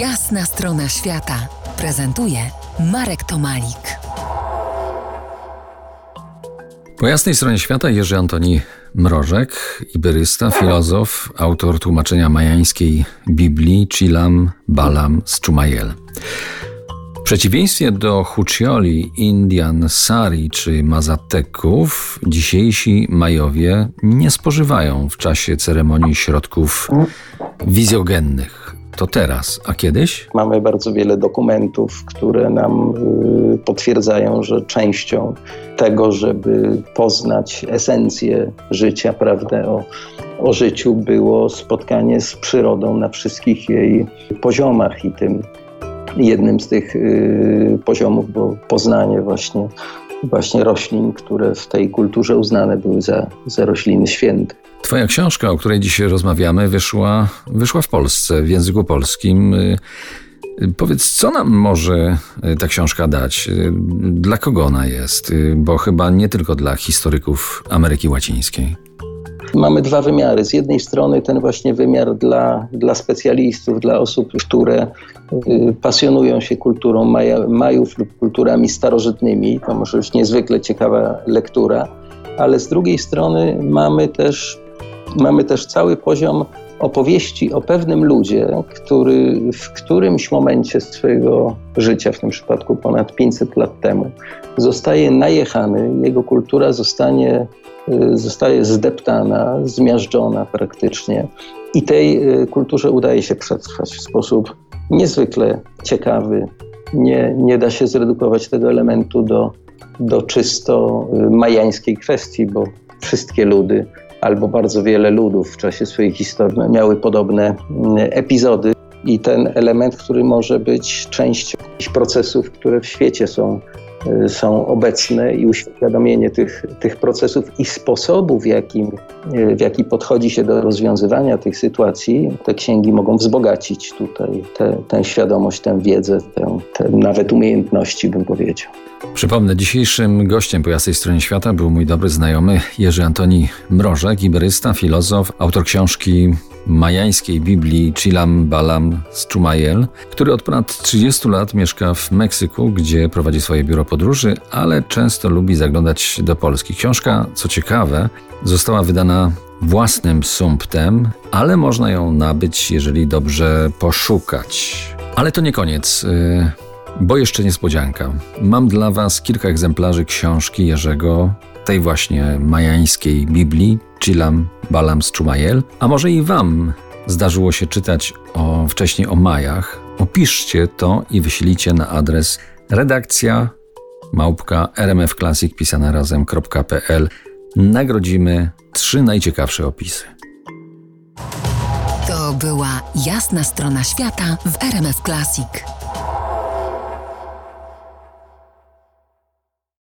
Jasna strona świata prezentuje Marek Tomalik. Po jasnej stronie świata Jerzy Antoni Mrożek, iberysta, filozof, autor tłumaczenia majańskiej Biblii Chilam Balam z Czumajel. W przeciwieństwie do Hucioli, Indian, Sari czy Mazateków, dzisiejsi Majowie nie spożywają w czasie ceremonii środków wizjogennych to teraz, a kiedyś? Mamy bardzo wiele dokumentów, które nam y, potwierdzają, że częścią tego, żeby poznać esencję życia, prawdę o, o życiu, było spotkanie z przyrodą na wszystkich jej poziomach i tym jednym z tych y, poziomów było poznanie właśnie właśnie roślin, które w tej kulturze uznane były za, za rośliny święte. Twoja książka, o której dzisiaj rozmawiamy, wyszła, wyszła w Polsce, w języku polskim. Y, y, powiedz, co nam może ta książka dać? Dla kogo ona jest? Bo chyba nie tylko dla historyków Ameryki Łacińskiej. Mamy dwa wymiary. Z jednej strony ten właśnie wymiar dla, dla specjalistów, dla osób, które y, pasjonują się kulturą Maja, Majów lub kulturami starożytnymi. To może być niezwykle ciekawa lektura, ale z drugiej strony mamy też, mamy też cały poziom opowieści o pewnym ludzie, który w którymś momencie swojego życia, w tym przypadku ponad 500 lat temu, zostaje najechany, jego kultura zostanie Y, zostaje zdeptana, zmiażdżona praktycznie. I tej y, kulturze udaje się przetrwać w sposób niezwykle ciekawy. Nie, nie da się zredukować tego elementu do, do czysto y, majańskiej kwestii, bo wszystkie ludy albo bardzo wiele ludów w czasie swojej historii miały podobne epizody. I ten element, który może być częścią procesów, które w świecie są Y, są obecne i uświadomienie tych, tych procesów i sposobów, w, jakim, y, w jaki podchodzi się do rozwiązywania tych sytuacji, te księgi mogą wzbogacić tutaj tę świadomość, tę wiedzę, tę, tę nawet umiejętności, bym powiedział. Przypomnę, dzisiejszym gościem po jasnej stronie świata był mój dobry znajomy Jerzy Antoni Mrożek, iberysta, filozof, autor książki majańskiej Biblii Chilam Balam z Chumayel, który od ponad 30 lat mieszka w Meksyku, gdzie prowadzi swoje biuro podróży, ale często lubi zaglądać do Polski. Książka, co ciekawe, została wydana własnym sumptem, ale można ją nabyć, jeżeli dobrze poszukać. Ale to nie koniec. Y, bo jeszcze niespodzianka. Mam dla Was kilka egzemplarzy książki Jerzego, tej właśnie majańskiej Biblii, Chilam Balam z. A może i Wam zdarzyło się czytać o, wcześniej o Majach? Opiszcie to i wyślijcie na adres redakcja małpka rmfclassic razem.pl. Nagrodzimy trzy najciekawsze opisy. To była jasna strona świata w RMF Classic.